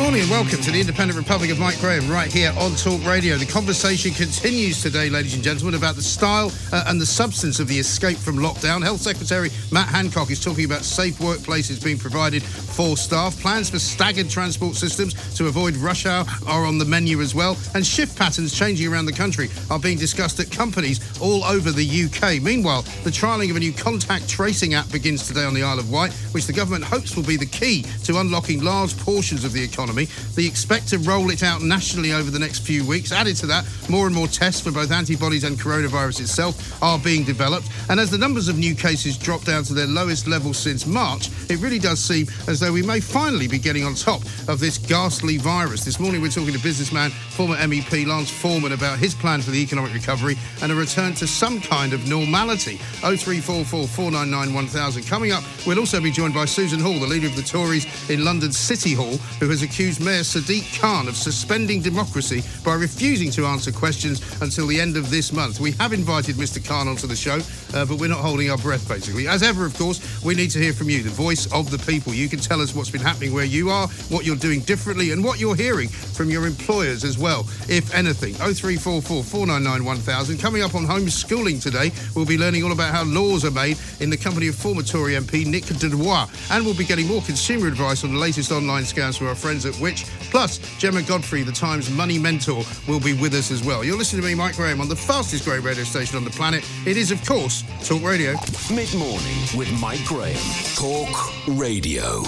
Morning and welcome to the Independent Republic of Mike Graham right here on Talk Radio. The conversation continues today, ladies and gentlemen, about the style uh, and the substance of the escape from lockdown. Health Secretary Matt Hancock is talking about safe workplaces being provided for staff. Plans for staggered transport systems to avoid rush hour are on the menu as well. And shift patterns changing around the country are being discussed at companies all over the UK. Meanwhile, the trialling of a new contact tracing app begins today on the Isle of Wight, which the government hopes will be the key to unlocking large portions of the economy economy. They expect to roll it out nationally over the next few weeks. Added to that, more and more tests for both antibodies and coronavirus itself are being developed. And as the numbers of new cases drop down to their lowest level since March, it really does seem as though we may finally be getting on top of this ghastly virus. This morning, we're talking to businessman, former MEP Lance Forman about his plan for the economic recovery and a return to some kind of normality. 0344 499 1000. Coming up, we'll also be joined by Susan Hall, the leader of the Tories in London City Hall, who has accused Mayor Sadiq Khan of suspending democracy by refusing to answer questions until the end of this month. We have invited Mr. Khan onto the show, uh, but we're not holding our breath, basically. As ever, of course, we need to hear from you, the voice of the people. You can tell us what's been happening where you are, what you're doing differently, and what you're hearing from your employers as well, if anything. 0344 499 1000. Coming up on homeschooling today, we'll be learning all about how laws are made in the company of former Tory MP Nick de Bois, and we'll be getting more consumer advice on the latest online scams from our friends at Which. Plus, Gemma Godfrey, the Times money mentor, will be with us as well. You're listening to me, Mike Graham, on the fastest growing radio station on the planet. It is, of course, Talk Radio. Mid morning with Mike Graham. Talk Radio.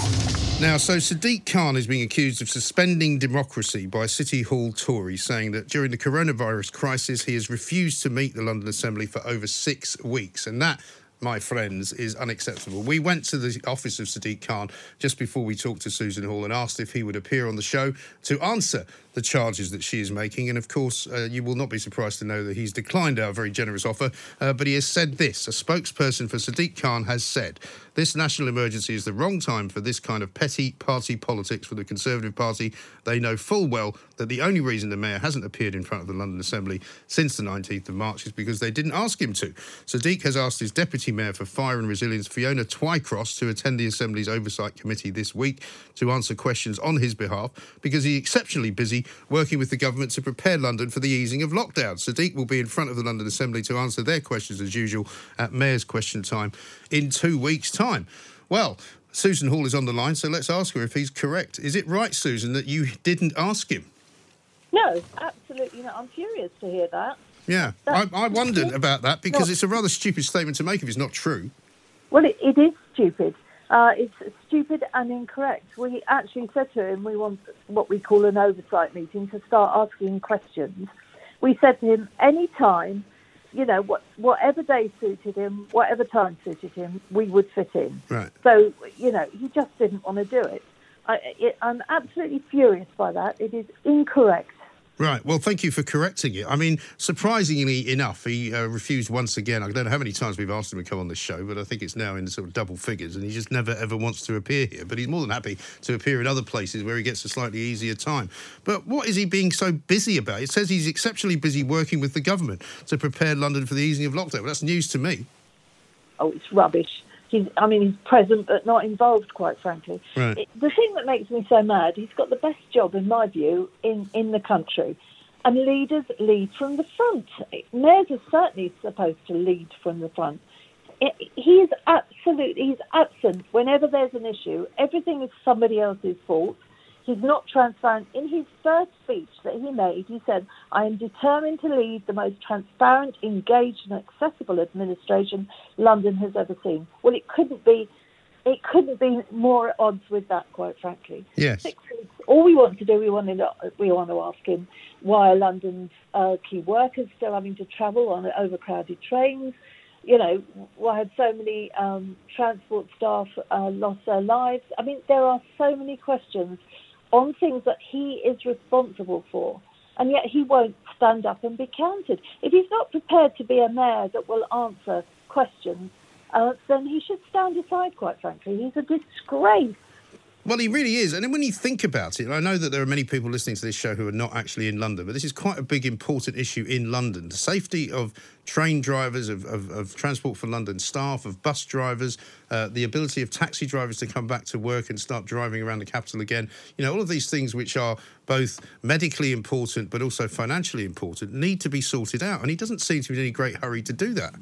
Now, so Sadiq Khan is being accused of suspending democracy by City Hall Tories, saying that during the coronavirus crisis, he has refused to meet the London Assembly for over six weeks. And that my friends, is unacceptable. We went to the office of Sadiq Khan just before we talked to Susan Hall and asked if he would appear on the show to answer the charges that she is making. And of course, uh, you will not be surprised to know that he's declined our very generous offer. Uh, but he has said this a spokesperson for Sadiq Khan has said, This national emergency is the wrong time for this kind of petty party politics for the Conservative Party. They know full well that the only reason the mayor hasn't appeared in front of the London Assembly since the 19th of March is because they didn't ask him to. Sadiq has asked his deputy mayor for fire and resilience, Fiona Twycross, to attend the Assembly's oversight committee this week to answer questions on his behalf because he's exceptionally busy working with the government to prepare London for the easing of lockdown. Sadiq will be in front of the London Assembly to answer their questions as usual at Mayor's Question Time in two weeks' time. Well, Susan Hall is on the line, so let's ask her if he's correct. Is it right, Susan, that you didn't ask him? No, absolutely not. I'm curious to hear that. Yeah, I, I, wondered about that because it's a rather stupid statement to make if it's not true. Well, it, it is stupid. Uh, it's stupid and incorrect. We actually said to him we want what we call an oversight meeting to start asking questions. We said to him any time, you know, what, whatever day suited him, whatever time suited him, we would fit in. Right. So, you know, he just didn't want to do it. I, it I'm absolutely furious by that. It is incorrect. Right. Well, thank you for correcting it. I mean, surprisingly enough, he uh, refused once again. I don't know how many times we've asked him to come on this show, but I think it's now in sort of double figures, and he just never ever wants to appear here. But he's more than happy to appear in other places where he gets a slightly easier time. But what is he being so busy about? It says he's exceptionally busy working with the government to prepare London for the easing of lockdown. Well, that's news to me. Oh, it's rubbish. He's, I mean, he's present but not involved, quite frankly. Right. It, the thing that makes me so mad, he's got the best job, in my view, in, in the country. And leaders lead from the front. Mayors are certainly supposed to lead from the front. It, he is absolutely, he's absent whenever there's an issue. Everything is somebody else's fault. He's not transparent. In his first speech that he made, he said, I am determined to lead the most transparent, engaged, and accessible administration London has ever seen. Well, it couldn't be. It couldn't be more at odds with that, quite frankly. Yes. Six weeks. All we want to do, we want to, we want to ask him why are London's uh, key workers still having to travel on overcrowded trains? You know, why have so many um, transport staff uh, lost their lives? I mean, there are so many questions on things that he is responsible for, and yet he won't stand up and be counted. If he's not prepared to be a mayor that will answer questions uh, then he should stand aside, quite frankly. He's a disgrace. Well, he really is. And when you think about it, I know that there are many people listening to this show who are not actually in London, but this is quite a big, important issue in London. The safety of train drivers, of, of, of Transport for London staff, of bus drivers, uh, the ability of taxi drivers to come back to work and start driving around the capital again. You know, all of these things which are both medically important but also financially important need to be sorted out. And he doesn't seem to be in any great hurry to do that.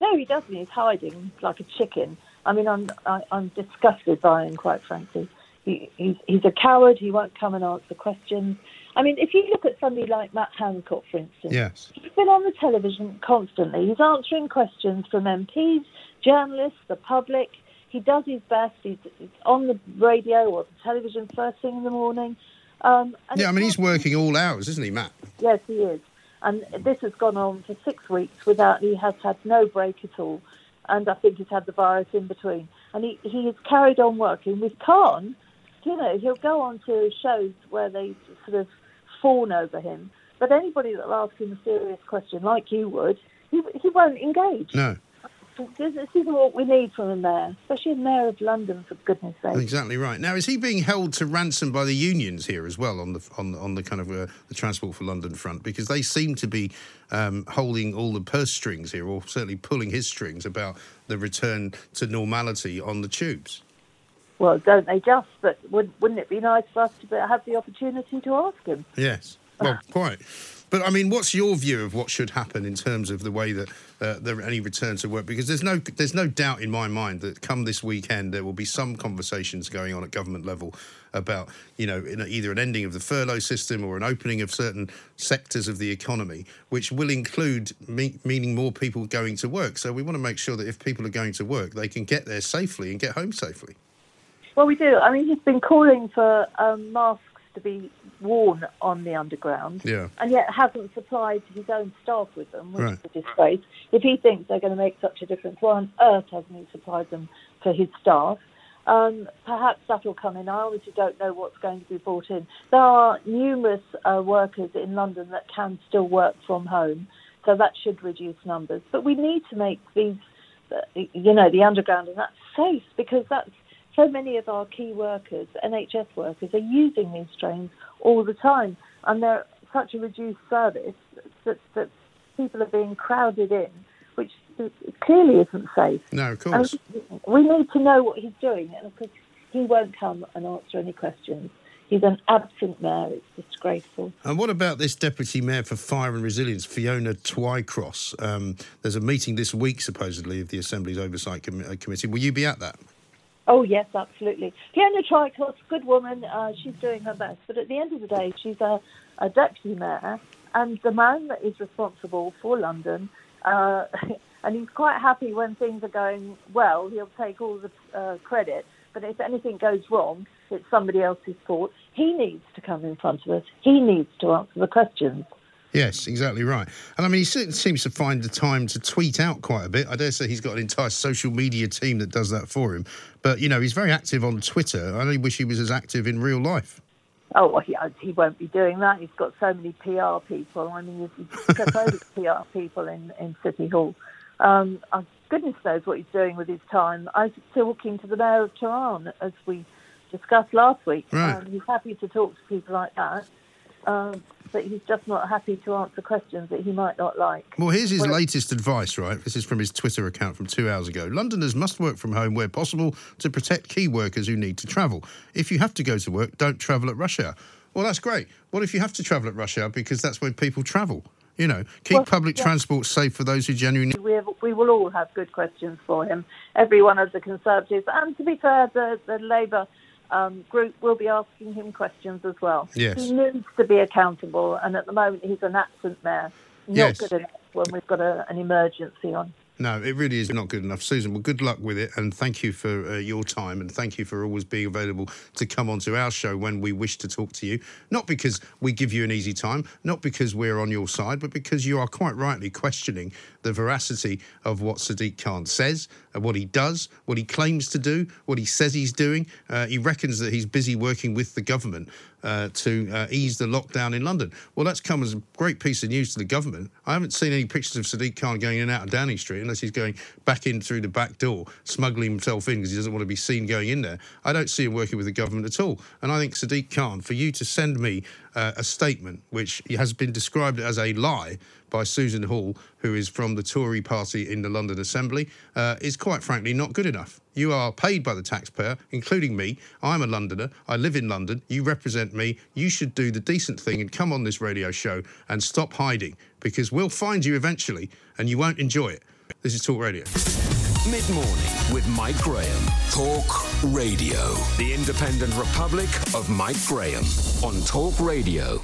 No, he doesn't. He's hiding like a chicken. I mean, I'm I, am i am disgusted by him, quite frankly. He, he's, he's a coward. He won't come and answer questions. I mean, if you look at somebody like Matt Hancock, for instance, yes. he's been on the television constantly. He's answering questions from MPs, journalists, the public. He does his best. He's, he's on the radio or the television first thing in the morning. Um, yeah, I mean, he's working all hours, isn't he, Matt? Yes, he is. And this has gone on for six weeks without, he has had no break at all and I think he's had the virus in between. And he, he has carried on working with Khan. You know, he'll go on to shows where they sort of fawn over him. But anybody that'll ask him a serious question, like you would, he, he won't engage. No. This, is what we need from a mayor, especially a mayor of London, for goodness sake. Exactly right. Now, is he being held to ransom by the unions here as well on the on the, on the kind of uh, the Transport for London front? Because they seem to be um, holding all the purse strings here, or certainly pulling his strings about the return to normality on the tubes. Well, don't they just? But would, wouldn't it be nice for us to have the opportunity to ask him? Yes. Well, quite. But I mean, what's your view of what should happen in terms of the way that uh, there any return to work? Because there's no there's no doubt in my mind that come this weekend there will be some conversations going on at government level about you know either an ending of the furlough system or an opening of certain sectors of the economy, which will include me- meaning more people going to work. So we want to make sure that if people are going to work, they can get there safely and get home safely. Well, we do. I mean, he's been calling for um, masks to be worn on the underground, yeah. and yet hasn't supplied his own staff with them, which right. is a disgrace. If he thinks they're going to make such a difference, why on earth hasn't he supplied them for his staff? Um, perhaps that will come in. I honestly don't know what's going to be brought in. There are numerous uh, workers in London that can still work from home, so that should reduce numbers. But we need to make these, uh, you know, the underground and that safe because that's so many of our key workers, NHS workers, are using these trains all the time, and they're such a reduced service that, that people are being crowded in, which clearly isn't safe. No, of course. And we need to know what he's doing, and of course, he won't come and answer any questions. He's an absent mayor. It's disgraceful. And what about this deputy mayor for fire and resilience, Fiona Twycross? Um, there's a meeting this week, supposedly, of the Assembly's Oversight Com- uh, Committee. Will you be at that? Oh yes, absolutely. Fiona Twycross, good woman. Uh, she's doing her best, but at the end of the day, she's a, a deputy mayor, and the man that is responsible for London. Uh, and he's quite happy when things are going well. He'll take all the uh, credit, but if anything goes wrong, it's somebody else's fault. He needs to come in front of us. He needs to answer the questions. Yes, exactly right. And I mean, he certainly seems to find the time to tweet out quite a bit. I dare say he's got an entire social media team that does that for him. But, you know, he's very active on Twitter. I only wish he was as active in real life. Oh, well, he, he won't be doing that. He's got so many PR people. I mean, he's he's supposed PR people in, in City Hall. Um, oh, goodness knows what he's doing with his time. I was talking to the mayor of Tehran, as we discussed last week. Right. Um, he's happy to talk to people like that. Um, but he's just not happy to answer questions that he might not like. Well, here's his well, latest advice, right? This is from his Twitter account from two hours ago. Londoners must work from home where possible to protect key workers who need to travel. If you have to go to work, don't travel at rush hour. Well, that's great. What if you have to travel at rush hour because that's when people travel? You know, keep well, public yeah. transport safe for those who genuinely. We, have, we will all have good questions for him. Every one of the Conservatives, and to be fair, the, the Labour um, group will be asking him questions as well. Yes. He needs to be accountable, and at the moment he's an absent mayor. Not yes. good enough when we've got a, an emergency on. No, it really is not good enough. Susan, well, good luck with it, and thank you for uh, your time, and thank you for always being available to come onto our show when we wish to talk to you. Not because we give you an easy time, not because we're on your side, but because you are quite rightly questioning the veracity of what Sadiq Khan says what he does, what he claims to do, what he says he's doing. Uh, he reckons that he's busy working with the government uh, to uh, ease the lockdown in London. Well, that's come as a great piece of news to the government. I haven't seen any pictures of Sadiq Khan going in and out of Downing Street unless he's going back in through the back door, smuggling himself in because he doesn't want to be seen going in there. I don't see him working with the government at all. And I think Sadiq Khan, for you to send me uh, a statement which has been described as a lie by Susan Hall, who is from the Tory party in the London Assembly, uh, is quite frankly not good enough. You are paid by the taxpayer, including me. I'm a Londoner. I live in London. You represent me. You should do the decent thing and come on this radio show and stop hiding because we'll find you eventually and you won't enjoy it. This is Talk Radio. Mid morning with Mike Graham. Talk Radio. The independent republic of Mike Graham on Talk Radio.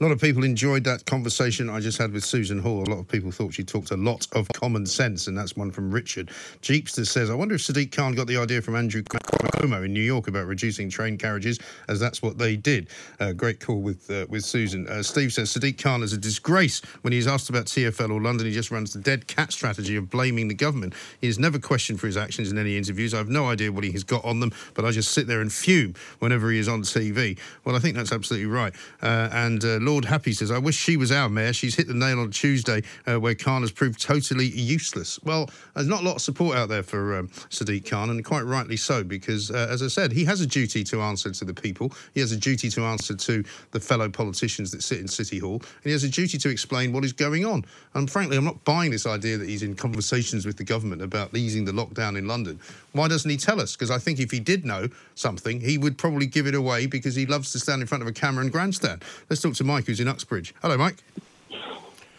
A lot of people enjoyed that conversation I just had with Susan Hall. A lot of people thought she talked a lot of common sense, and that's one from Richard. Jeepster says, I wonder if Sadiq Khan got the idea from Andrew Cuomo in New York about reducing train carriages, as that's what they did. Uh, great call with uh, with Susan. Uh, Steve says, Sadiq Khan is a disgrace. When he's asked about TFL or London, he just runs the dead cat strategy of blaming the government. He is never questioned for his actions in any interviews. I have no idea what he has got on them, but I just sit there and fume whenever he is on TV. Well, I think that's absolutely right. Uh, and uh, Lord Happy says, I wish she was our mayor. She's hit the nail on Tuesday uh, where Khan has proved totally useless. Well, there's not a lot of support out there for um, Sadiq Khan, and quite rightly so, because, uh, as I said, he has a duty to answer to the people. He has a duty to answer to the fellow politicians that sit in City Hall, and he has a duty to explain what is going on. And frankly, I'm not buying this idea that he's in conversations with the government about easing the lockdown in London. Why doesn't he tell us? Because I think if he did know something, he would probably give it away because he loves to stand in front of a camera and grandstand. Let's talk to Mike, who's in Uxbridge. Hello, Mike.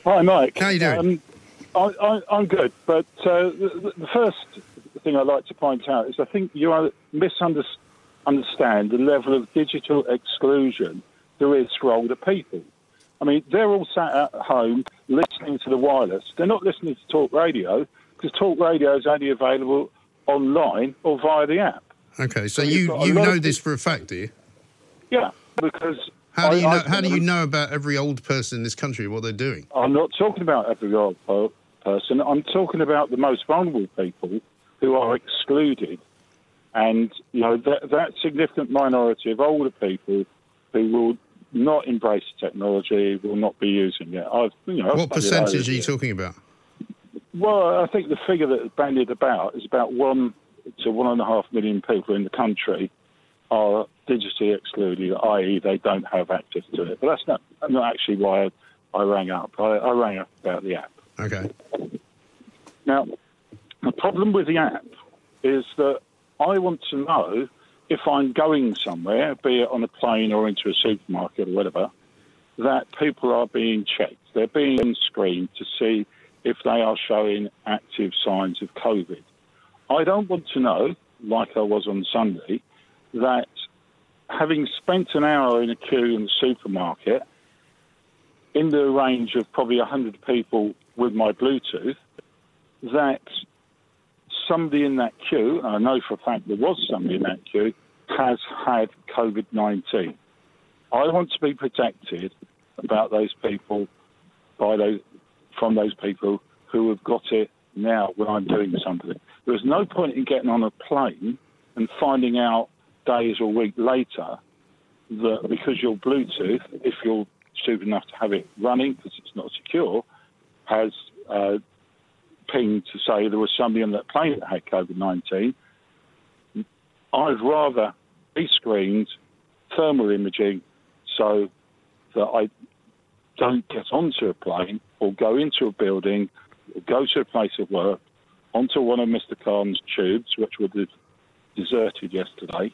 Hi, Mike. How are you doing? Um, I, I, I'm good, but uh, the, the first thing I'd like to point out is I think you misunderstand the level of digital exclusion there is for older people. I mean, they're all sat at home listening to the wireless. They're not listening to talk radio because talk radio is only available online or via the app. Okay, so, So you, you know this for a fact, do you? Yeah, because How do I- you know? I- how do you know about every old person in this country what they're doing? I'm not talking about every old per- person. I'm talking about the most vulnerable people who are excluded, and you know that that significant minority of older people who will not embrace technology, will not be using it. I've, you know, What percentage are you talking about? Well, I think the figure that is bandied about is about one to one and a half million people in the country are digitally excluded, i.e., they don't have access to it. But that's not not actually why I, I rang up. I, I rang up about the app. Okay. Now, the problem with the app is that I want to know if I'm going somewhere, be it on a plane or into a supermarket or whatever, that people are being checked. They're being screened to see if they are showing active signs of COVID. I don't want to know, like I was on Sunday, that having spent an hour in a queue in the supermarket, in the range of probably 100 people with my Bluetooth, that somebody in that queue, I know for a fact there was somebody in that queue, has had COVID 19. I want to be protected about those people by those from those people who have got it now when I'm doing something. There's no point in getting on a plane and finding out days or week later that because your Bluetooth, if you're stupid enough to have it running because it's not secure, has uh, pinged to say there was somebody on that plane that had COVID 19. I'd rather be screened, thermal imaging, so that I don't get onto a plane or go into a building or go to a place of work onto one of Mr. Khan's tubes, which were de- deserted yesterday,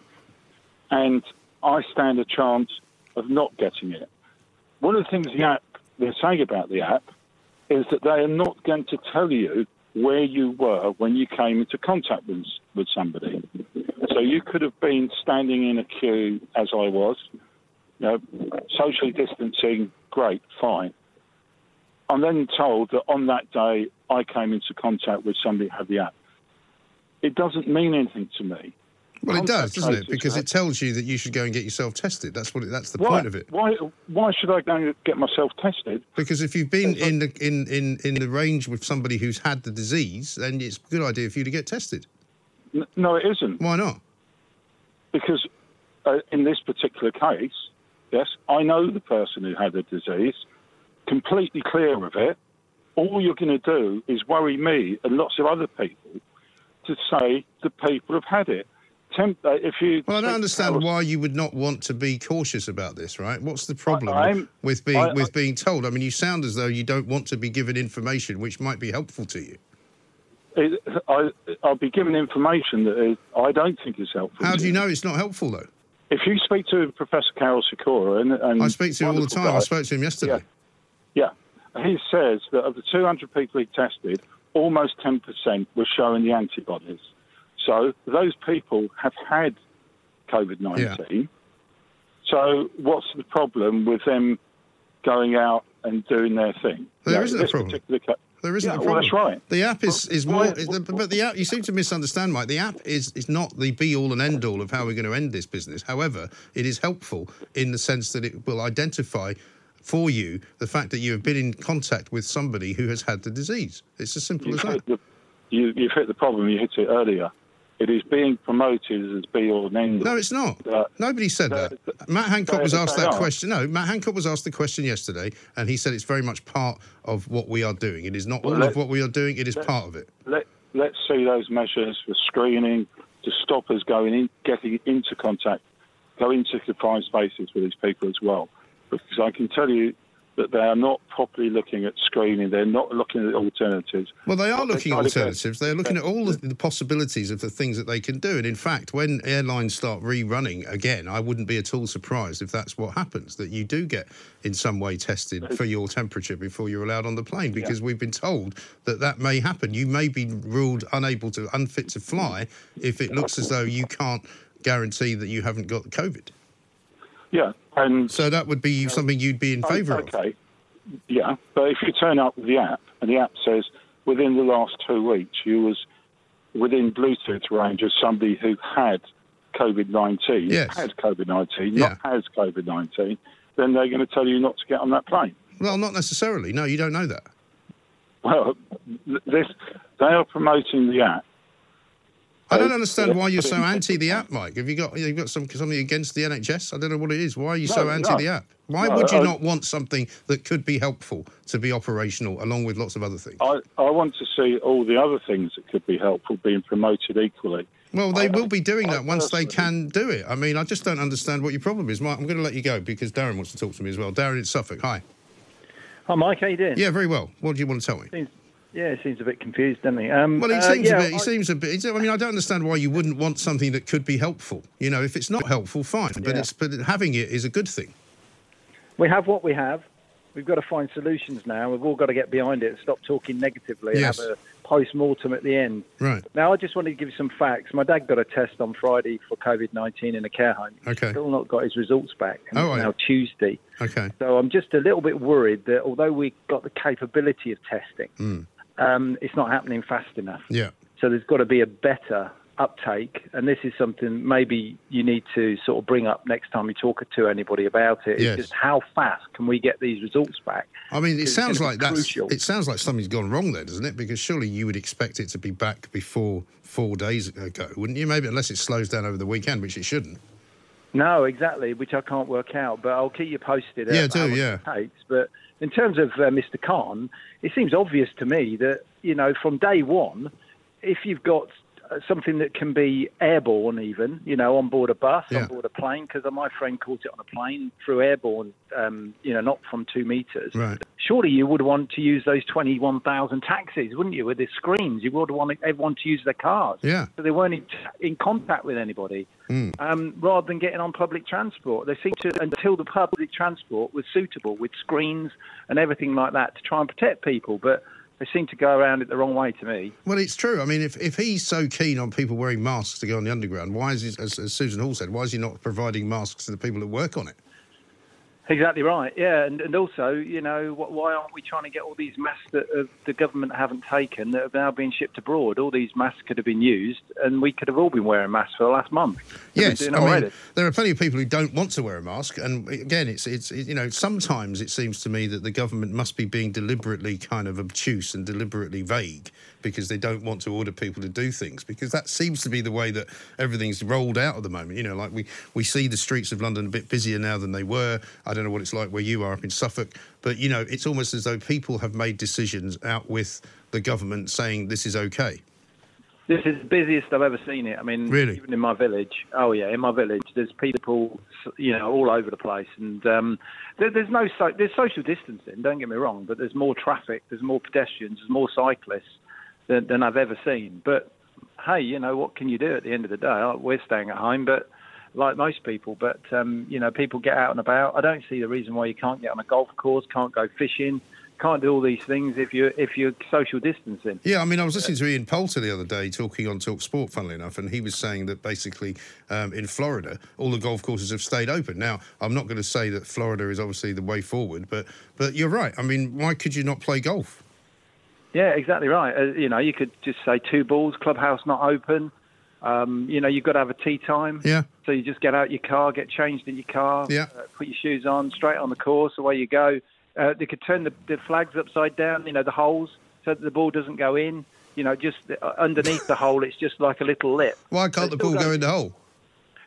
and I stand a chance of not getting it. One of the things the app they're saying about the app is that they are not going to tell you where you were when you came into contact with, with somebody. So you could have been standing in a queue as I was, you know, socially distancing, great, fine. I'm then told that on that day I came into contact with somebody who had the app. It doesn't mean anything to me. Well, it does, doesn't it? Because it tells you that you should go and get yourself tested. That's what. It, that's the why, point of it. Why, why should I go and get myself tested? Because if you've been in the in, in, in the range with somebody who's had the disease, then it's a good idea for you to get tested. N- No, it isn't. Why not? Because uh, in this particular case, yes, I know the person who had the disease, completely clear of it. All you're going to do is worry me and lots of other people to say the people have had it. Temp- uh, if you Well, I don't understand why you would not want to be cautious about this, right? What's the problem I'm- with being I- with I- being told? I mean, you sound as though you don't want to be given information which might be helpful to you. It, I, I'll be given information that is, I don't think is helpful. How do you know it's not helpful though? If you speak to Professor Karol Sikora, and, and I speak to him all the time. I spoke to him yesterday. Yeah, he says that of the 200 people he tested, almost 10% were showing the antibodies. So those people have had COVID 19. So what's the problem with them going out and doing their thing? There No, isn't a problem. ca- There isn't Yeah, a well, problem. that's right. The app is, is Well, more, why- the- but the app, you seem to misunderstand, Mike. The app is, is not the be all and end all of how we're going to end this business. However, it is helpful in the sense that it will identify for you the fact that you have been in contact with somebody who has had the disease. It's as simple as that. the, you, you've hit the problem. You hit it earlier. It is being promoted as be all and end. No, it's not. Uh, Nobody said uh, that. Matt Hancock was asked that are. question. No, Matt Hancock was asked the question yesterday, and he said it's very much part of what we are doing. It is not Well, all of what we are doing. It is part of it. let let's see those measures for screening to stop us going in, getting into contact, go into confined spaces with these people as well. Because I can tell you that they are not properly looking at screening. They're not looking at alternatives. Well, they are looking at trying to get- alternatives. They're looking at all the possibilities of the things that they can do. And in fact, when airlines start rerunning again, I wouldn't be at all surprised if that's what happens, that you do get in some way tested for your temperature before you're allowed on the plane, because we've been told that that may happen. You may be ruled unable to, unfit to fly if it looks as though you can't guarantee that you haven't got COVID. Yeah, and So that would be something you'd be in oh, favour of. okay, yeah, but if you turn up with the app and the app says within the last two weeks you was within Bluetooth range of somebody who had COVID nineteen, Yes. had COVID nineteen, Yeah. not has COVID nineteen, then they're going to tell you not to get on that plane. Well, not necessarily. No, you don't know that. Well, this they are promoting the app. I don't understand why you're so anti the app, Mike. Have you got you've got some something against the NHS? I don't know what it is. Why are you so anti no. the app? Why No, would you I- not want something that could be helpful to be operational along with lots of other things? I, I want to see all the other things that could be helpful being promoted equally. Well, they I- will be doing I that once they can do it. I mean, I just don't understand what your problem is, Mike. I'm going to let you go because Darren wants to talk to me as well. Darren, it's Suffolk. Hi. Hi, Mike. How you doing? Yeah, very well. What do you want to tell me? Seems, yeah, he seems a bit confused, doesn't he? Um, Well, he uh, seems yeah, a bit. He I- seems a bit. I mean, I don't understand why you wouldn't want something that could be helpful. You know, if it's not helpful, fine. But Yeah. it's but having it is a good thing. We have what we have. We've got to find solutions now. We've all got to get behind it and stop talking negatively Yes. and have a post-mortem at the end. Right. Now, I just wanted to give you some facts. My dad got a test on Friday for COVID-19 in a care home. He's Okay. Still not got his results back. And Oh, now Tuesday. Okay. So I'm just a little bit worried that although we've got the capability of testing, Mm. Um, it's not happening fast enough. Yeah. So there's got to be a better uptake, and this is something maybe you need to sort of bring up next time you talk to anybody about it. Yes. Is just how fast can we get these results back? I mean, it sounds like that's. crucial. It sounds like something's gone wrong there, doesn't it? Because surely you would expect it to be back before four days ago, wouldn't you? Maybe unless it slows down over the weekend, which it shouldn't. No, exactly, which I can't work out, but I'll keep you posted. Yeah, about do, yeah. Takes. But in terms of uh, Mr. Khan, it seems obvious to me that you know from day one, if you've got uh, something that can be airborne, even you know, on board a bus, Yeah. on board a plane, because my friend caught it on a plane through airborne, um, you know, not from two meters. Right. Surely you would want to use those 21,000 taxis, wouldn't you, with the screens? You would want everyone to use their cars. Yeah. So they weren't in, in contact with anybody, um, rather than getting on public transport. They seem to, until the public transport was suitable with screens and everything like that to try and protect people, but they seem to go around it the wrong way to me. Well, it's true. I mean, if, if he's so keen on people wearing masks to go on the underground, why is he, as, as Susan Hall said, why is he not providing masks to the people that work on it? Exactly right. Yeah, and, and also, you know, why aren't we trying to get all these masks that uh, the government haven't taken that have now been shipped abroad? All these masks could have been used, and we could have all been wearing masks for the last month. Yes, I mean, there are plenty of people who don't want to wear a mask, and again, it's it's you know sometimes it seems to me that the government must be being deliberately kind of obtuse and deliberately vague because they don't want to order people to do things because that seems to be the way that everything's rolled out at the moment. You know, like we we see the streets of London a bit busier now than they were. I don't know what it's like where you are up in Suffolk, but you know, it's almost as though people have made decisions out with the government saying this is okay. This is the busiest I've ever seen it. I mean, really? even in my village. Oh yeah, in my village, there's people, you know, all over the place, and um, there, there's no so, there's social distancing. Don't get me wrong, but there's more traffic, there's more pedestrians, there's more cyclists than, than I've ever seen. But hey, you know, what can you do at the end of the day? We're staying at home, but like most people, but um, you know, people get out and about. I don't see the reason why you can't get on a golf course, can't go fishing, can't do all these things if you're if you're social distancing. Yeah, I mean, I was listening to Ian Poulter the other day talking on Talk Sport, funnily enough, and he was saying that basically um, in Florida all the golf courses have stayed open. Now, I'm not going to say that Florida is obviously the way forward, but but you're right. I mean, why could you not play golf? Yeah, exactly right. Uh, you know, you could just say two balls, clubhouse not open. Um, you know, you've got to have a tee time. Yeah. So you just get out your car, get changed in your car, yeah. Uh, put your shoes on, straight on the course, away you go. Uh, they could turn the, the, flags upside down, you know, the holes, so that the ball doesn't go in. You know, just uh, underneath the hole, it's just like a little lip. Why can't the ball go in the hole?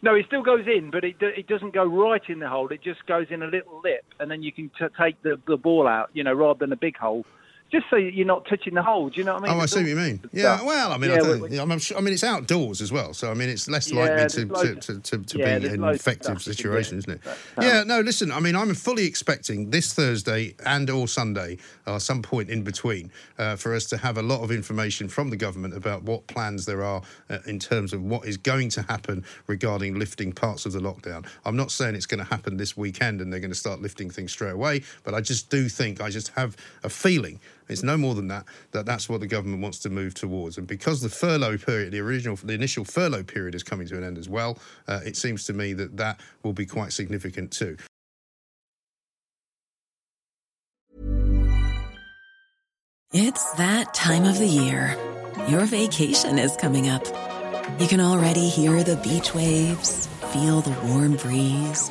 No, it still goes in, but it it doesn't go right in the hole. It just goes in a little lip, and then you can t- take the, the ball out, you know, rather than a big hole just so you're not touching the hole. Do you know what I mean? Oh, I see what you mean. Yeah, well, I mean, yeah, I, I, mean, I mean, it's outdoors as well, so I mean, it's less yeah, likely to, to, to, to, to yeah, be an effective situation, isn't it? But, um, yeah, no, listen, I mean, I'm fully expecting this Thursday and or Sunday, or some point in between, uh, for us to have a lot of information from the government about what plans there are uh, in terms of what is going to happen regarding lifting parts of the lockdown. I'm not saying it's going to happen this weekend and they're going to start lifting things straight away, but I just do think, I just have a feeling it's no more than that, that that's what the government wants to move towards. And because the furlough period, the original, the initial furlough period is coming to an end as well, uh, it seems to me that that will be quite significant too. It's that time of the year. Your vacation is coming up. You can already hear the beach waves, feel the warm breeze,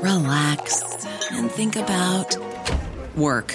relax, and think about work.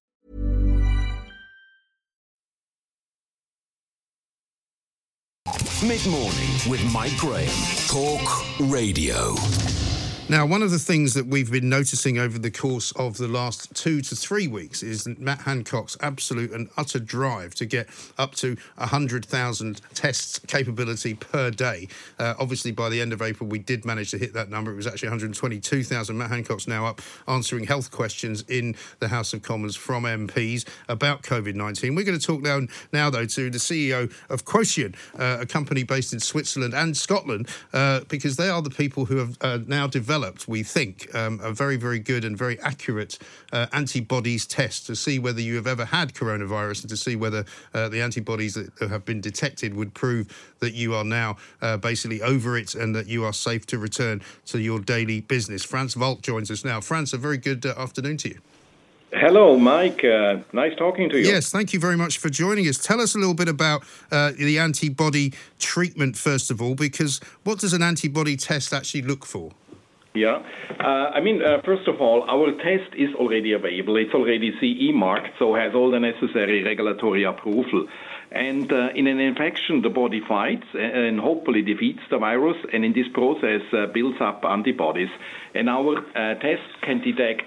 Mid-morning with Mike Graham. Talk Radio. Now, one of the things that we've been noticing over the course of the last two to three weeks is Matt Hancock's absolute and utter drive to get up to 100,000 tests capability per day. Uh, obviously, by the end of April, we did manage to hit that number. It was actually 122,000. Matt Hancock's now up answering health questions in the House of Commons from MPs about COVID 19. We're going to talk now, now, though, to the CEO of Quotient, uh, a company based in Switzerland and Scotland, uh, because they are the people who have uh, now developed developed, we think, um, a very, very good and very accurate uh, antibodies test to see whether you have ever had coronavirus and to see whether uh, the antibodies that have been detected would prove that you are now uh, basically over it and that you are safe to return to your daily business. Franz Walt joins us now. Franz, a very good uh, afternoon to you. Hello, Mike. Uh, nice talking to you. Yes, thank you very much for joining us. Tell us a little bit about uh, the antibody treatment, first of all, because what does an antibody test actually look for? Yeah. Uh, I mean, uh, first of all, our test is already available. It's already CE marked, so has all the necessary regulatory approval. And uh, in an infection, the body fights and hopefully defeats the virus, and in this process builds up antibodies. And our test can detect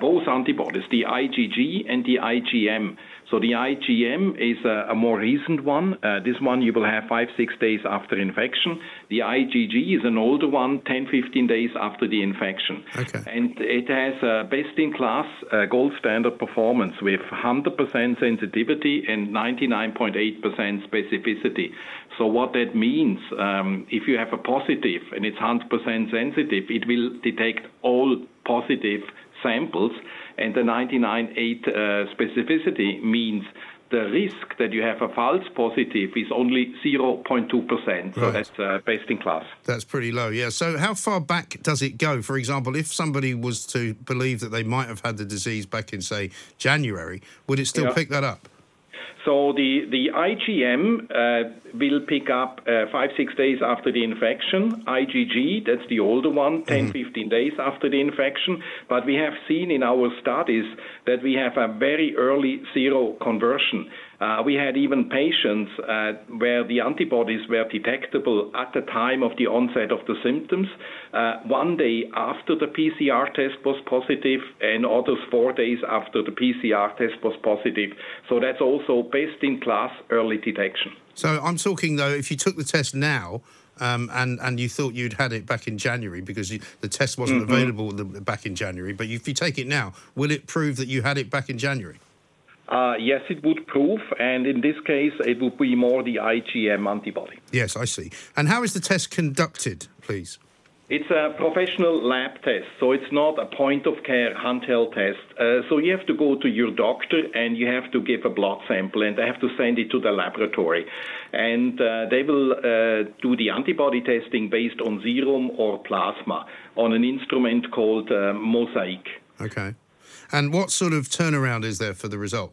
both antibodies, the IgG and the IgM. So the IgM is a, a more recent one. Uh, this one you will have five, six days after infection. The IgG is an older one, 10, 15 days after the infection. Okay. And it has a best-in-class uh, gold standard performance with 100% sensitivity and 99.8% specificity. So what that means, um, if you have a positive and it's 100% sensitive, it will detect all positive samples, and the 99.8 uh, specificity means the risk that you have a false positive is only 0.2%. So Right. that's uh, best in class. That's pretty low, yeah. So, how far back does it go? For example, if somebody was to believe that they might have had the disease back in, say, January, would it still Yeah. pick that up? So the, the IgM uh, will pick up uh, five, six days after the infection. IgG, that's the older one, 10, 15 days after the infection. But we have seen in our studies that we have a very early seroconversion. Uh, we had even patients uh, where the antibodies were detectable at the time of the onset of the symptoms, uh, one day after the PCR test was positive, and others four days after the PCR test was positive. So that's also best in class early detection. So, I'm talking though, if you took the test now, um, and and you thought you'd had it back in January because you, the test wasn't Mm-hmm. available the, back in January, but if you take it now, will it prove that you had it back in January? Uh, yes, it would prove, and in this case, it would be more the IgM antibody. Yes, I see. And how is the test conducted, please? It's a professional lab test, so it's not a point of care handheld test. Uh, so you have to go to your doctor and you have to give a blood sample and they have to send it to the laboratory. And uh, they will uh, do the antibody testing based on serum or plasma on an instrument called uh, MosaiQ. Okay. And what sort of turnaround is there for the result?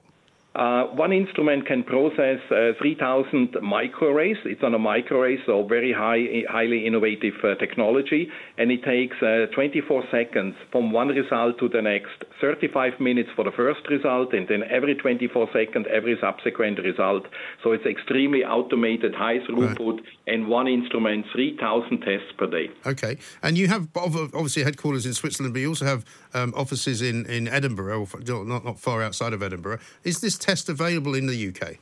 Uh, one instrument can process uh, 3,000 microarrays. It's on a microarray, so very high, highly innovative uh, technology, and it takes uh, 24 seconds from one result to the next. 35 minutes for the first result, and then every 24 seconds, every subsequent result. So it's extremely automated, high throughput, and one instrument, 3,000 tests per day. Okay. And you have obviously headquarters in Switzerland, but you also have um, offices in, in Edinburgh, or not, not far outside of Edinburgh. Is this test available in the UK?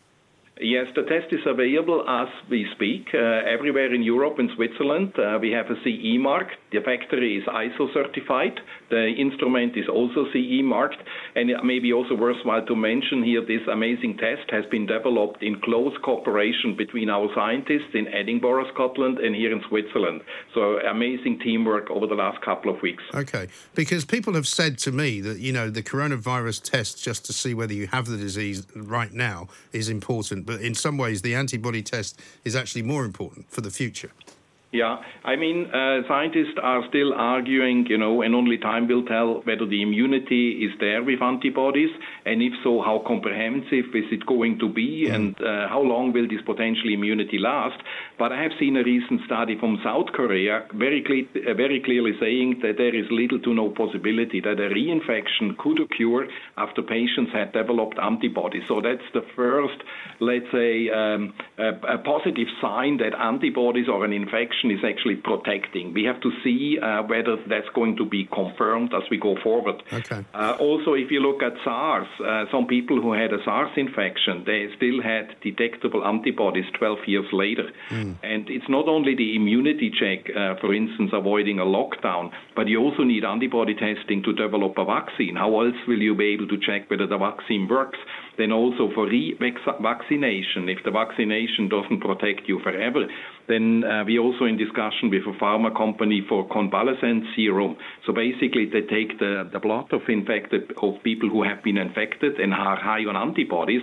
Yes, the test is available as we speak uh, everywhere in Europe and Switzerland. Uh, we have a CE mark. The factory is ISO certified. The instrument is also CE marked. And it may be also worthwhile to mention here this amazing test has been developed in close cooperation between our scientists in Edinburgh, Scotland, and here in Switzerland. So amazing teamwork over the last couple of weeks. Okay. Because people have said to me that, you know, the coronavirus test just to see whether you have the disease right now is important. But in some ways, the antibody test is actually more important for the future. Yeah, I mean, uh, scientists are still arguing, you know, and only time will tell whether the immunity is there with antibodies, and if so, how comprehensive is it going to be, and uh, how long will this potential immunity last. But I have seen a recent study from South Korea very, cle- uh, very clearly saying that there is little to no possibility that a reinfection could occur after patients had developed antibodies. So that's the first, let's say, um, a, a positive sign that antibodies or an infection is actually protecting. We have to see uh, whether that's going to be confirmed as we go forward. Okay. Uh, also, if you look at SARS, uh, some people who had a SARS infection, they still had detectable antibodies 12 years later. And it's not only the immunity check, uh, for instance, avoiding a lockdown, but you also need antibody testing to develop a vaccine. How else will you be able to check whether the vaccine works? Then also for re-vaccination, if the vaccination doesn't protect you forever, then uh, we're also in discussion with a pharma company for convalescent serum. So basically, they take the, blood of infected of people who have been infected and are high on antibodies,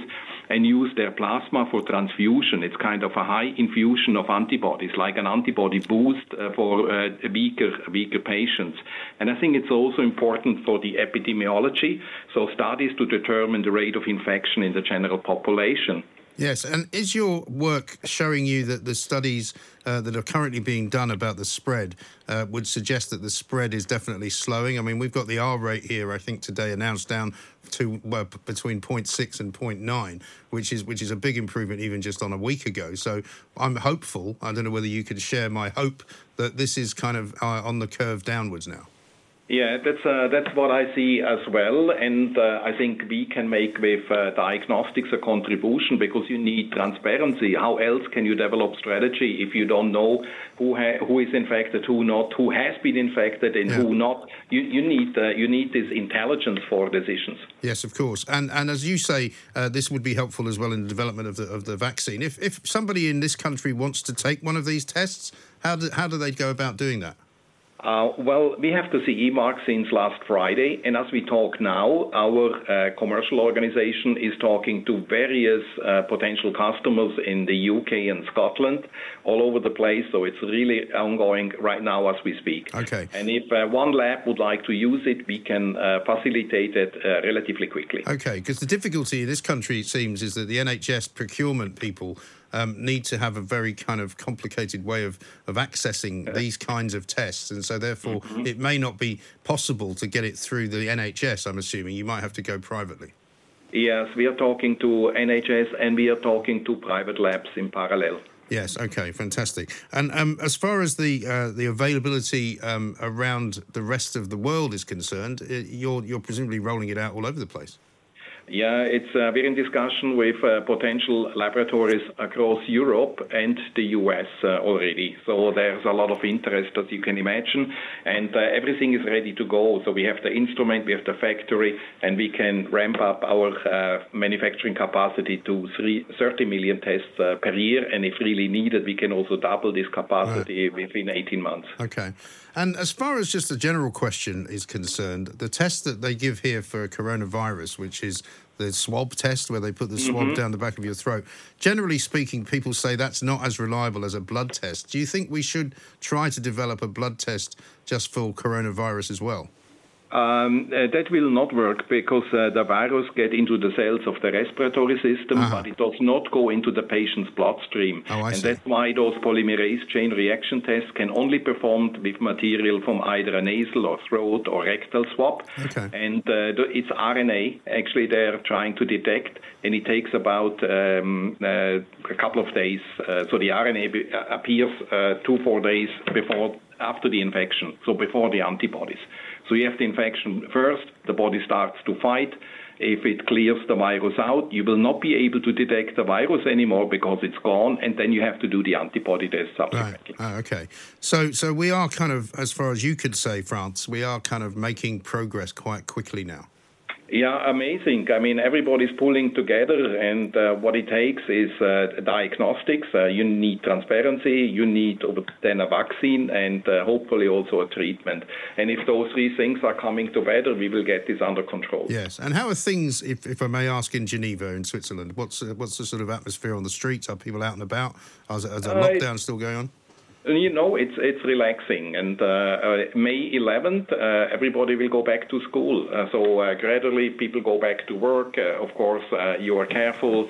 and use their plasma for transfusion. It's kind of a high infusion of antibodies, like an antibody boost uh, for uh, weaker weaker patients. And I think it's also important for the epidemiology. So studies to determine the rate of infection in the general population. Yes, and is your work showing you that the studies uh, that are currently being done about the spread uh, would suggest that the spread is definitely slowing? I mean, we've got the R rate here, I think today announced down to between 0.6 and 0.9, which is which is a big improvement even just on a week ago. So I'm hopeful. I don't know whether you could share my hope that this is kind of uh, on the curve downwards now. Yeah, that's uh, that's what I see as well, and uh, I think we can make with uh, diagnostics a contribution because you need transparency. How else can you develop strategy if you don't know who ha- who is infected, who not, who has been infected, and yeah. who not? You you need you need this intelligence for decisions. Yes, of course, and and as you say, this would be helpful as well in the development of the of the vaccine. If if somebody in this country wants to take one of these tests, how do how do they go about doing that? Uh, well, we have the CE mark since last Friday, and as we talk now, our uh, commercial organization is talking to various uh, potential customers in the UK and Scotland, all over the place. So it's really ongoing right now as we speak. Okay. And if one lab would like to use it, we can facilitate it relatively quickly. Okay, because the difficulty in this country, it seems, is that the NHS procurement people um, need to have a very kind of complicated way of, of accessing these kinds of tests. And so, therefore, mm-hmm. it may not be possible to get it through the NHS, I'm assuming. You might have to go privately. Yes, we are talking to NHS and we are talking to private labs in parallel. Yes. Okay. Fantastic. And um, as far as the uh, the availability um, around the rest of the world is concerned, you're you're presumably rolling it out all over the place. Yeah, it's uh, we're in discussion with uh, potential laboratories across Europe and the US uh, already. So there's a lot of interest, as you can imagine, and uh, everything is ready to go. So we have the instrument, we have the factory, and we can ramp up our uh, manufacturing capacity to three, 30 million tests uh, per year. And if really needed, we can also double this capacity right. within 18 months. Okay. And as far as just a general question is concerned, the test that they give here for coronavirus, which is the swab test where they put the swab mm-hmm. down the back of your throat, generally speaking, people say that's not as reliable as a blood test. Do you think we should try to develop a blood test just for coronavirus as well? Um, uh, that will not work because uh, the virus get into the cells of the respiratory system, uh-huh. but it does not go into the patient's bloodstream. Oh, and see. that's why those polymerase chain reaction tests can only be performed with material from either a nasal or throat or rectal swab. Okay. And uh, it's RNA actually they're trying to detect, and it takes about um, uh, a couple of days. Uh, so the RNA uh, appears two four days before after the infection, so before the antibodies. So you have the infection first, the body starts to fight. If it clears the virus out, you will not be able to detect the virus anymore because it's gone, and then you have to do the antibody test subsequently. Right. Oh, okay. So, so we are kind of, as far as you could say, Franz, we are kind of making progress quite quickly now. Yeah, amazing. I mean, everybody's pulling together, and uh, what it takes is uh, diagnostics. Uh, you need transparency, you need then a vaccine, and uh, hopefully also a treatment. And if those three things are coming together, we will get this under control. Yes. And how are things, if, if I may ask, in Geneva, in Switzerland? What's uh, what's the sort of atmosphere on the streets? Are people out and about? Is, is a uh, lockdown still going on? You know, it's it's relaxing, and uh, uh, May 11th, uh, everybody will go back to school. Uh, so uh, gradually, people go back to work. Uh, of course, you are careful.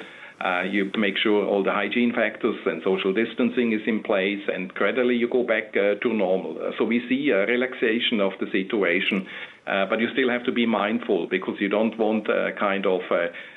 you make sure all the hygiene factors and social distancing is in place, and gradually you go back to normal. so we see a relaxation of the situation, but you still have to be mindful because you don't want a kind of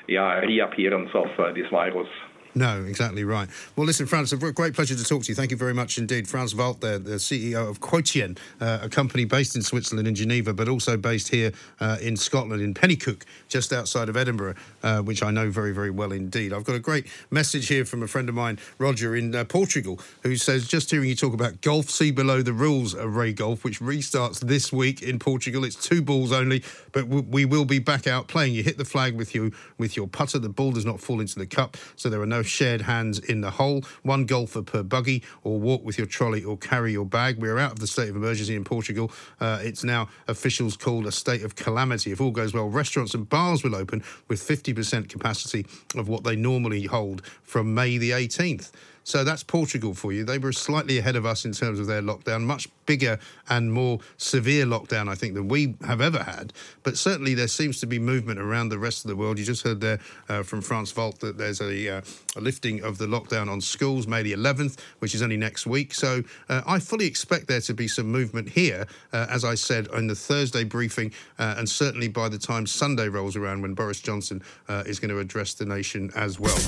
yeah reappearance of this virus. No, exactly right. Well, listen, Franz, a great pleasure to talk to you. Thank you very much indeed. Franz Walt, there, the CEO of Quotient, uh, a company based in Switzerland, in Geneva, but also based here uh, in Scotland, in Penicuik, just outside of Edinburgh, uh, which I know very, very well indeed. I've got a great message here from a friend of mine, Roger, in uh, Portugal, who says, just hearing you talk about golf, see below the rules of Ray Golf, which restarts this week in Portugal. It's two balls only, but w- we will be back out playing. You hit the flag with you with your putter. The ball does not fall into the cup, so there are no shared hands in the hole, one golfer per buggy, or walk with your trolley or carry your bag. We're out of the state of emergency in Portugal. Uh, it's now officials called a state of calamity. If all goes well, restaurants and bars will open with 50% capacity of what they normally hold from May the 18th. So that's Portugal for you. They were slightly ahead of us in terms of their lockdown, much bigger and more severe lockdown, I think, than we have ever had. But certainly there seems to be movement around the rest of the world. You just heard there uh, from Franz Walt that there's a, uh, a, lifting of the lockdown on schools, May the 11th, which is only next week. So uh, I fully expect there to be some movement here, uh, as I said in the Thursday briefing, uh, and certainly by the time Sunday rolls around when Boris Johnson uh, is going to address the nation as well.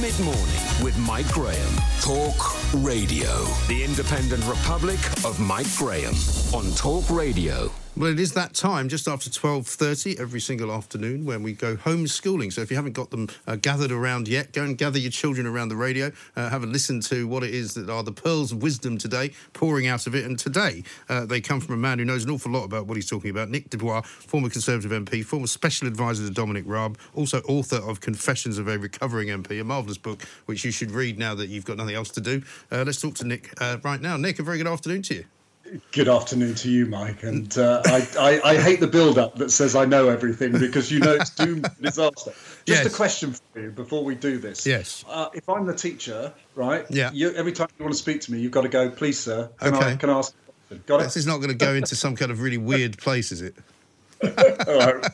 Mid morning with Mike Graham. Talk Radio. The Independent Republic of Mike Graham on Talk Radio. Well, it is that time, just after 12.30 every single afternoon, when we go homeschooling. So if you haven't got them uh, gathered around yet, go and gather your children around the radio, uh, have a listen to what it is that are the pearls of wisdom today, pouring out of it. And today, uh, they come from a man who knows an awful lot about what he's talking about, Nick de Bois, former Conservative MP, former Special Advisor to Dominic Raab, also author of Confessions of a Recovering MP, a marvellous book which you should read now that you've got nothing else to do. Uh, let's talk to Nick uh, right now. Nick, a very good afternoon to you. Good afternoon to you, Mike. And uh, I, I, I, hate the build-up that says I know everything because you know it's doom disaster. Just yes. a question for you before we do this. Yes. Uh, if I'm the teacher, right? Yeah. You, every time you want to speak to me, you've got to go, please, sir. Can okay. I, can I ask? Got this is not going to go into some kind of really weird place, is it? All right.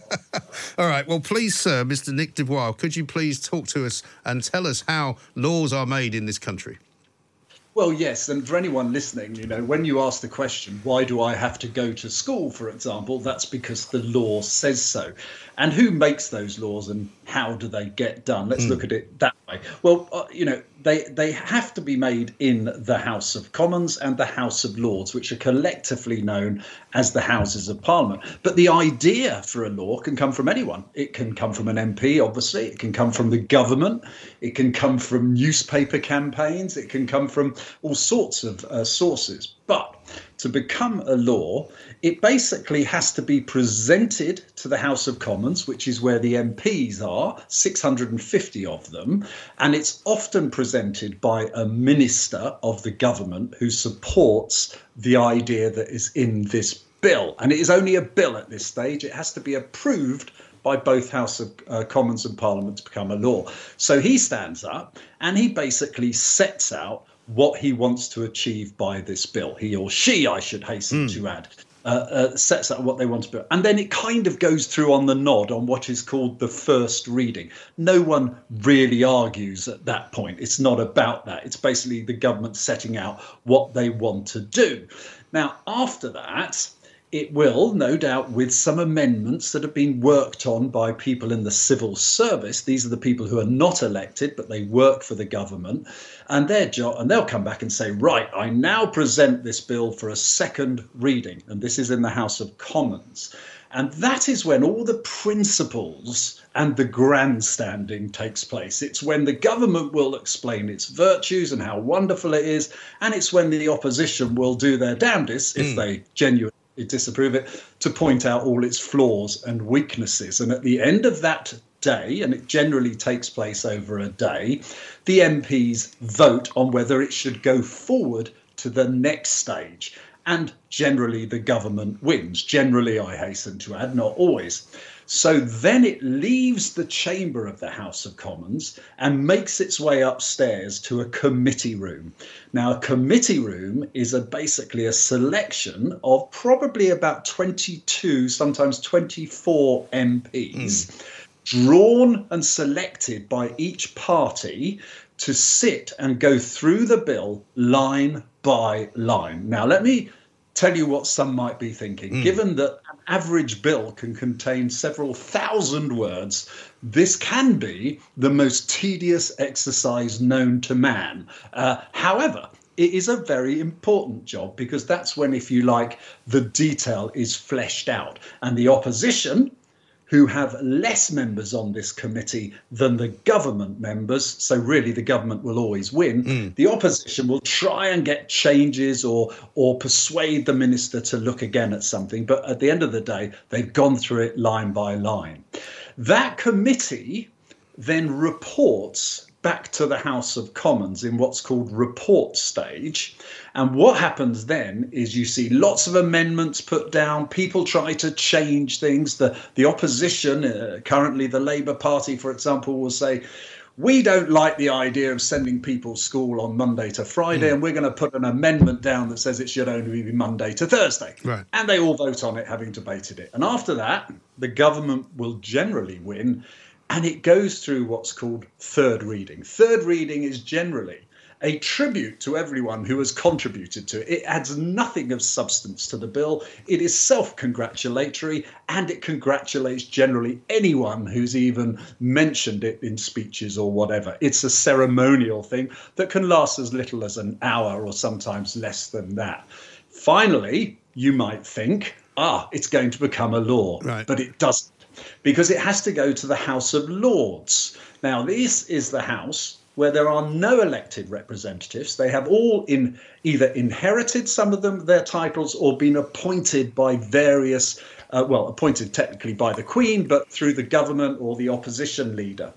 All right. Well, please, sir, Mr. Nick de Bois, could you please talk to us and tell us how laws are made in this country? Well, yes, and for anyone listening, you know, when you ask the question, why do I have to go to school, for example, that's because the law says so. And who makes those laws and how do they get done? Let's mm. look at it that way. Well, uh, you know, they they have to be made in the House of Commons and the House of Lords, which are collectively known as the Houses of Parliament. But the idea for a law can come from anyone. It can come from an MP, obviously. It can come from the government. It can come from newspaper campaigns. It can come from all sorts of uh, sources. But to become a law, it basically has to be presented to the House of Commons, which is where the MPs are, 650 of them, and it's often presented by a minister of the government who supports the idea that is in this bill. And it is only a bill at this stage, it has to be approved by both House of uh, Commons and Parliament to become a law. So he stands up and he basically sets out what he wants to achieve by this bill. He or she, I should hasten mm. to add. Uh, uh, sets out what they want to do. And then it kind of goes through on the nod on what is called the first reading. No one really argues at that point. It's not about that. It's basically the government setting out what they want to do. Now, after that, it will, no doubt, with some amendments that have been worked on by people in the civil service. These are the people who are not elected, but they work for the government, and their job, and they'll come back and say, right, I now present this bill for a second reading, and this is in the House of Commons. And that is when all the principles and the grandstanding takes place. It's when the government will explain its virtues and how wonderful it is, and it's when the opposition will do their damnedest, if mm. they genuinely disapprove it, to point out all its flaws and weaknesses. And at the end of that day, and it generally takes place over a day, the MPs vote on whether it should go forward to the next stage. And generally, the government wins. Generally, I hasten to add, not always. So then it leaves the chamber of the House of Commons and makes its way upstairs to a committee room. Now, a committee room is a, basically a selection of probably about 22, sometimes 24 MPs. Mm. Drawn and selected by each party to sit and go through the bill line by line. Now, let me tell you what some might be thinking. Mm. Given that average bill can contain several thousand words, this can be the most tedious exercise known to man. Uh, however, it is a very important job because that's when, if you like, the detail is fleshed out. And the opposition, who have less members on this committee than the government members. So really, the government will always win. Mm. The opposition will try and get changes or or persuade the minister to look again at something. But at the end of the day, they've gone through it line by line. That committee then reports back to the House of Commons in what's called report stage. And what happens then is you see lots of amendments put down. People try to change things. The, the opposition, uh, currently the Labour Party, for example, will say, we don't like the idea of sending people to school on Monday to Friday, mm. and we're going to put an amendment down that says it should only be Monday to Thursday. Right. And they all vote on it, having debated it. And after that, the government will generally win, and it goes through what's called third reading. Third reading is generally a tribute to everyone who has contributed to it. It adds nothing of substance to the bill. It is self congratulatory and it congratulates generally anyone who's even mentioned it in speeches or whatever. It's a ceremonial thing that can last as little as an hour or sometimes less than that. Finally, you might think, ah, it's going to become a law, right. but it doesn't because it has to go to the House of Lords. Now, this is the House where there are no elected representatives. They have all in either inherited some of them their titles or been appointed by various, uh, well, appointed technically by the Queen, but through the government or the opposition leader.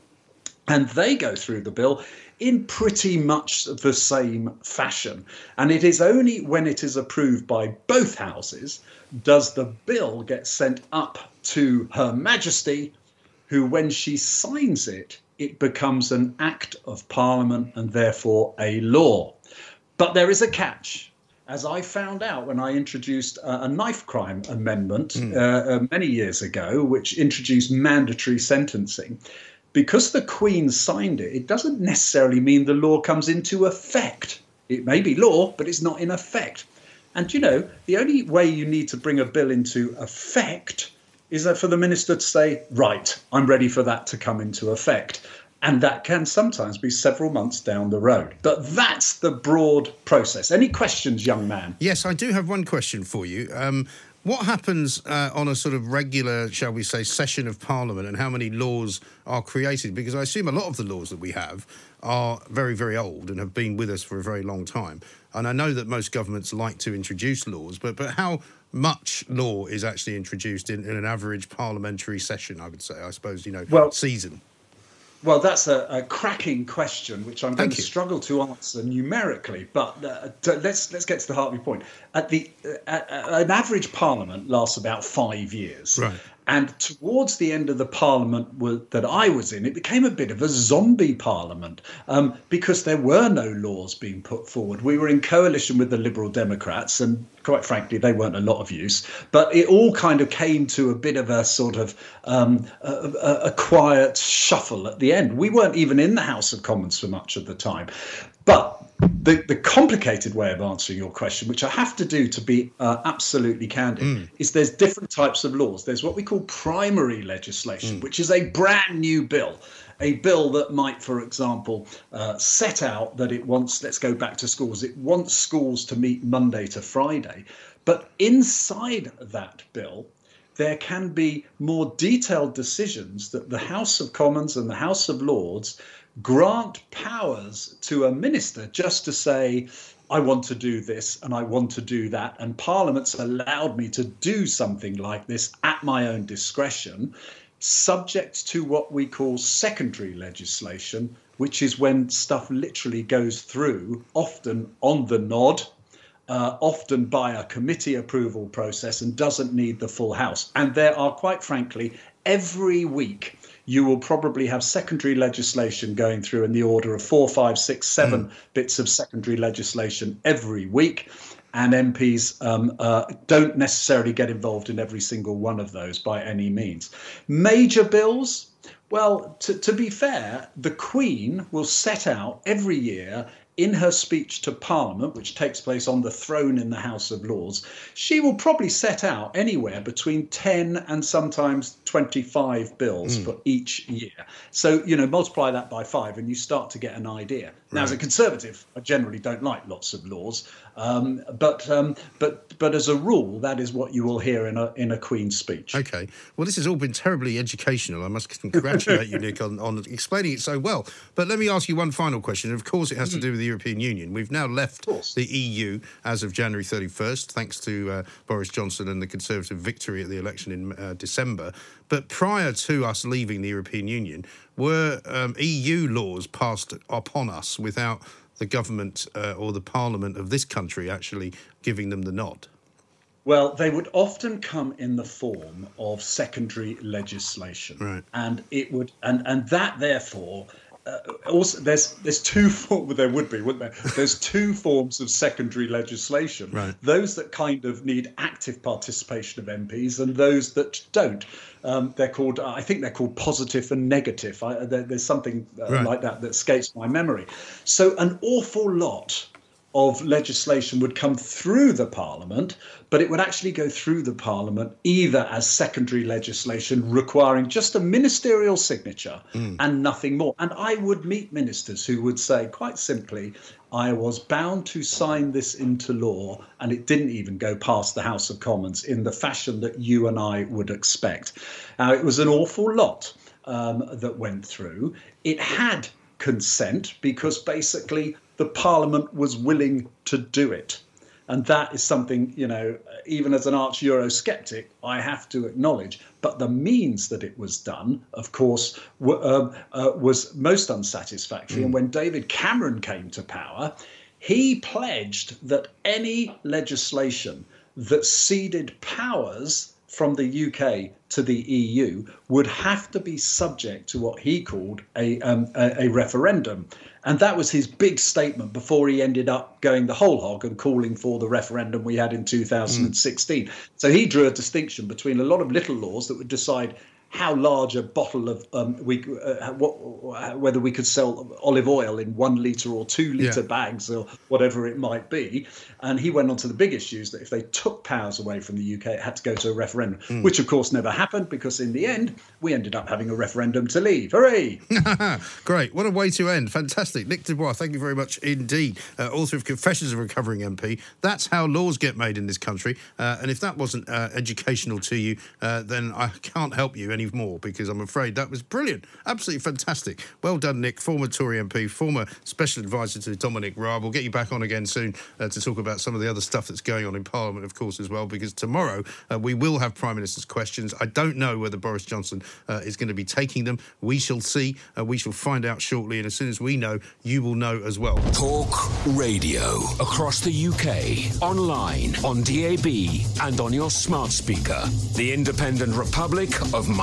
And they go through the bill in pretty much the same fashion. And it is only when it is approved by both houses does the bill get sent up to Her Majesty, who, when she signs it, it becomes an act of parliament and therefore a law. But there is a catch. As I found out when I introduced a, knife crime amendment mm. uh, many years ago, which introduced mandatory sentencing, because the Queen signed it, it doesn't necessarily mean the law comes into effect. It may be law, but it's not in effect. And you know, the only way you need to bring a bill into effect is that for the minister to say, right, I'm ready for that to come into effect. And that can sometimes be several months down the road. But that's the broad process. Any questions, young man? Yes, I do have one question for you. Um, what happens uh, on a sort of regular, shall we say, session of Parliament and how many laws are created? Because I assume a lot of the laws that we have are very, very old and have been with us for a very long time. And I know that most governments like to introduce laws, but, but how much law is actually introduced in, in an average parliamentary session, I would say, I suppose, you know, well, season? Well, that's a, a, cracking question, which I'm going to struggle to answer numerically. But uh, let's let's get to the heart of your point. At the uh, an average parliament lasts about five years, right. And towards the end of the parliament that I was in, it became a bit of a zombie parliament um, because there were no laws being put forward. We were in coalition with the Liberal Democrats, and quite frankly, they weren't a lot of use. But it all kind of came to a bit of a sort of um, a, a, a quiet shuffle at the end. We weren't even in the House of Commons for much of the time. But the, the complicated way of answering your question, which I have to do to be uh, absolutely candid, mm. is there's different types of laws. There's what we call primary legislation, mm. which is a brand new bill. A bill that might, for example, uh, set out that it wants, let's go back to schools, it wants schools to meet Monday to Friday. But inside that bill, there can be more detailed decisions that the House of Commons and the House of Lords grant powers to a minister just to say, I want to do this and I want to do that. And Parliament's allowed me to do something like this at my own discretion, subject to what we call secondary legislation, which is when stuff literally goes through, often on the nod. Uh, often by a committee approval process and doesn't need the full House. And there are, quite frankly, every week you will probably have secondary legislation going through in the order of four, five, six, seven mm. bits of secondary legislation every week. And MPs um, uh, don't necessarily get involved in every single one of those by any means. Major bills, well, to, to, be fair, the Queen will set out every year in her speech to Parliament, which takes place on the throne in the House of Lords, she will probably set out anywhere between 10 and sometimes 25 bills mm. for each year. So, you know, multiply that by five and you start to get an idea. Now, as a conservative, I generally don't like lots of laws, um, but um, but but as a rule, that is what you will hear in a in a Queen's speech. Okay. Well, this has all been terribly educational. I must congratulate you, Nick, on, on explaining it so well. But let me ask you one final question. Of course, it has to hmm. do with the European Union. We've now left the EU as of January 31st, thanks to uh, Boris Johnson and the Conservative victory at the election in uh, December. But prior to us leaving the European Union, were um, EU laws passed upon us without the government uh, or the parliament of this country actually giving them the nod? Well, they would often come in the form of secondary legislation, right. and it would, and and that therefore uh, also there's there's two forms. There would be, wouldn't there? There's two forms of secondary legislation. Right. Those that kind of need active participation of MPs, and those that don't. Um, they're called. I think they're called positive and negative. I, there, there's something uh, Right. like that that escapes my memory. So an awful lot of legislation would come through the parliament, but it would actually go through the parliament either as secondary legislation requiring just a ministerial signature and nothing more. And I would meet ministers who would say, quite simply, I was bound to sign this into law, and it didn't even go past the House of Commons in the fashion that you and I would expect. Now, it was an awful lot um, that went through. It had consent because basically the Parliament was willing to do it. And that is something, you know, even as an arch Eurosceptic, I have to acknowledge. But the means that it was done, of course, w- um, uh, was most unsatisfactory. And when David Cameron came to power, he pledged that any legislation that ceded powers from the UK to the EU would have to be subject to what he called a, um, a, a referendum. And that was his big statement before he ended up going the whole hog and calling for the referendum we had in 2016. So he drew a distinction between a lot of little laws that would decide how large a bottle of um, we uh, what, whether we could sell olive oil in one liter or two liter Yeah. bags or whatever it might be. And he went on to the big issues that if they took powers away from the UK, it had to go to a referendum, Hmm. which of course never happened because in the end we ended up having a referendum to leave. Hooray! Great. What a way to end. Fantastic. Nick de Bois, thank you very much indeed. Uh, author of Confessions of a Recovering MP. That's how laws get made in this country. Uh, and if that wasn't uh, educational to you, uh, then I can't help you any more because I'm afraid that was brilliant. Absolutely fantastic. Well done, Nick, former Tory MP, former special advisor to Dominic Raab. We'll get you back on again soon uh, to talk about some of the other stuff that's going on in Parliament, of course, as well, because tomorrow uh, we will have Prime Minister's questions. I don't know whether Boris Johnson uh, is going to be taking them. We shall see. Uh, we shall find out shortly. And as soon as we know, you will know as well. Talk Radio across the UK, online, on DAB, and on your smart speaker. The Independent Republic of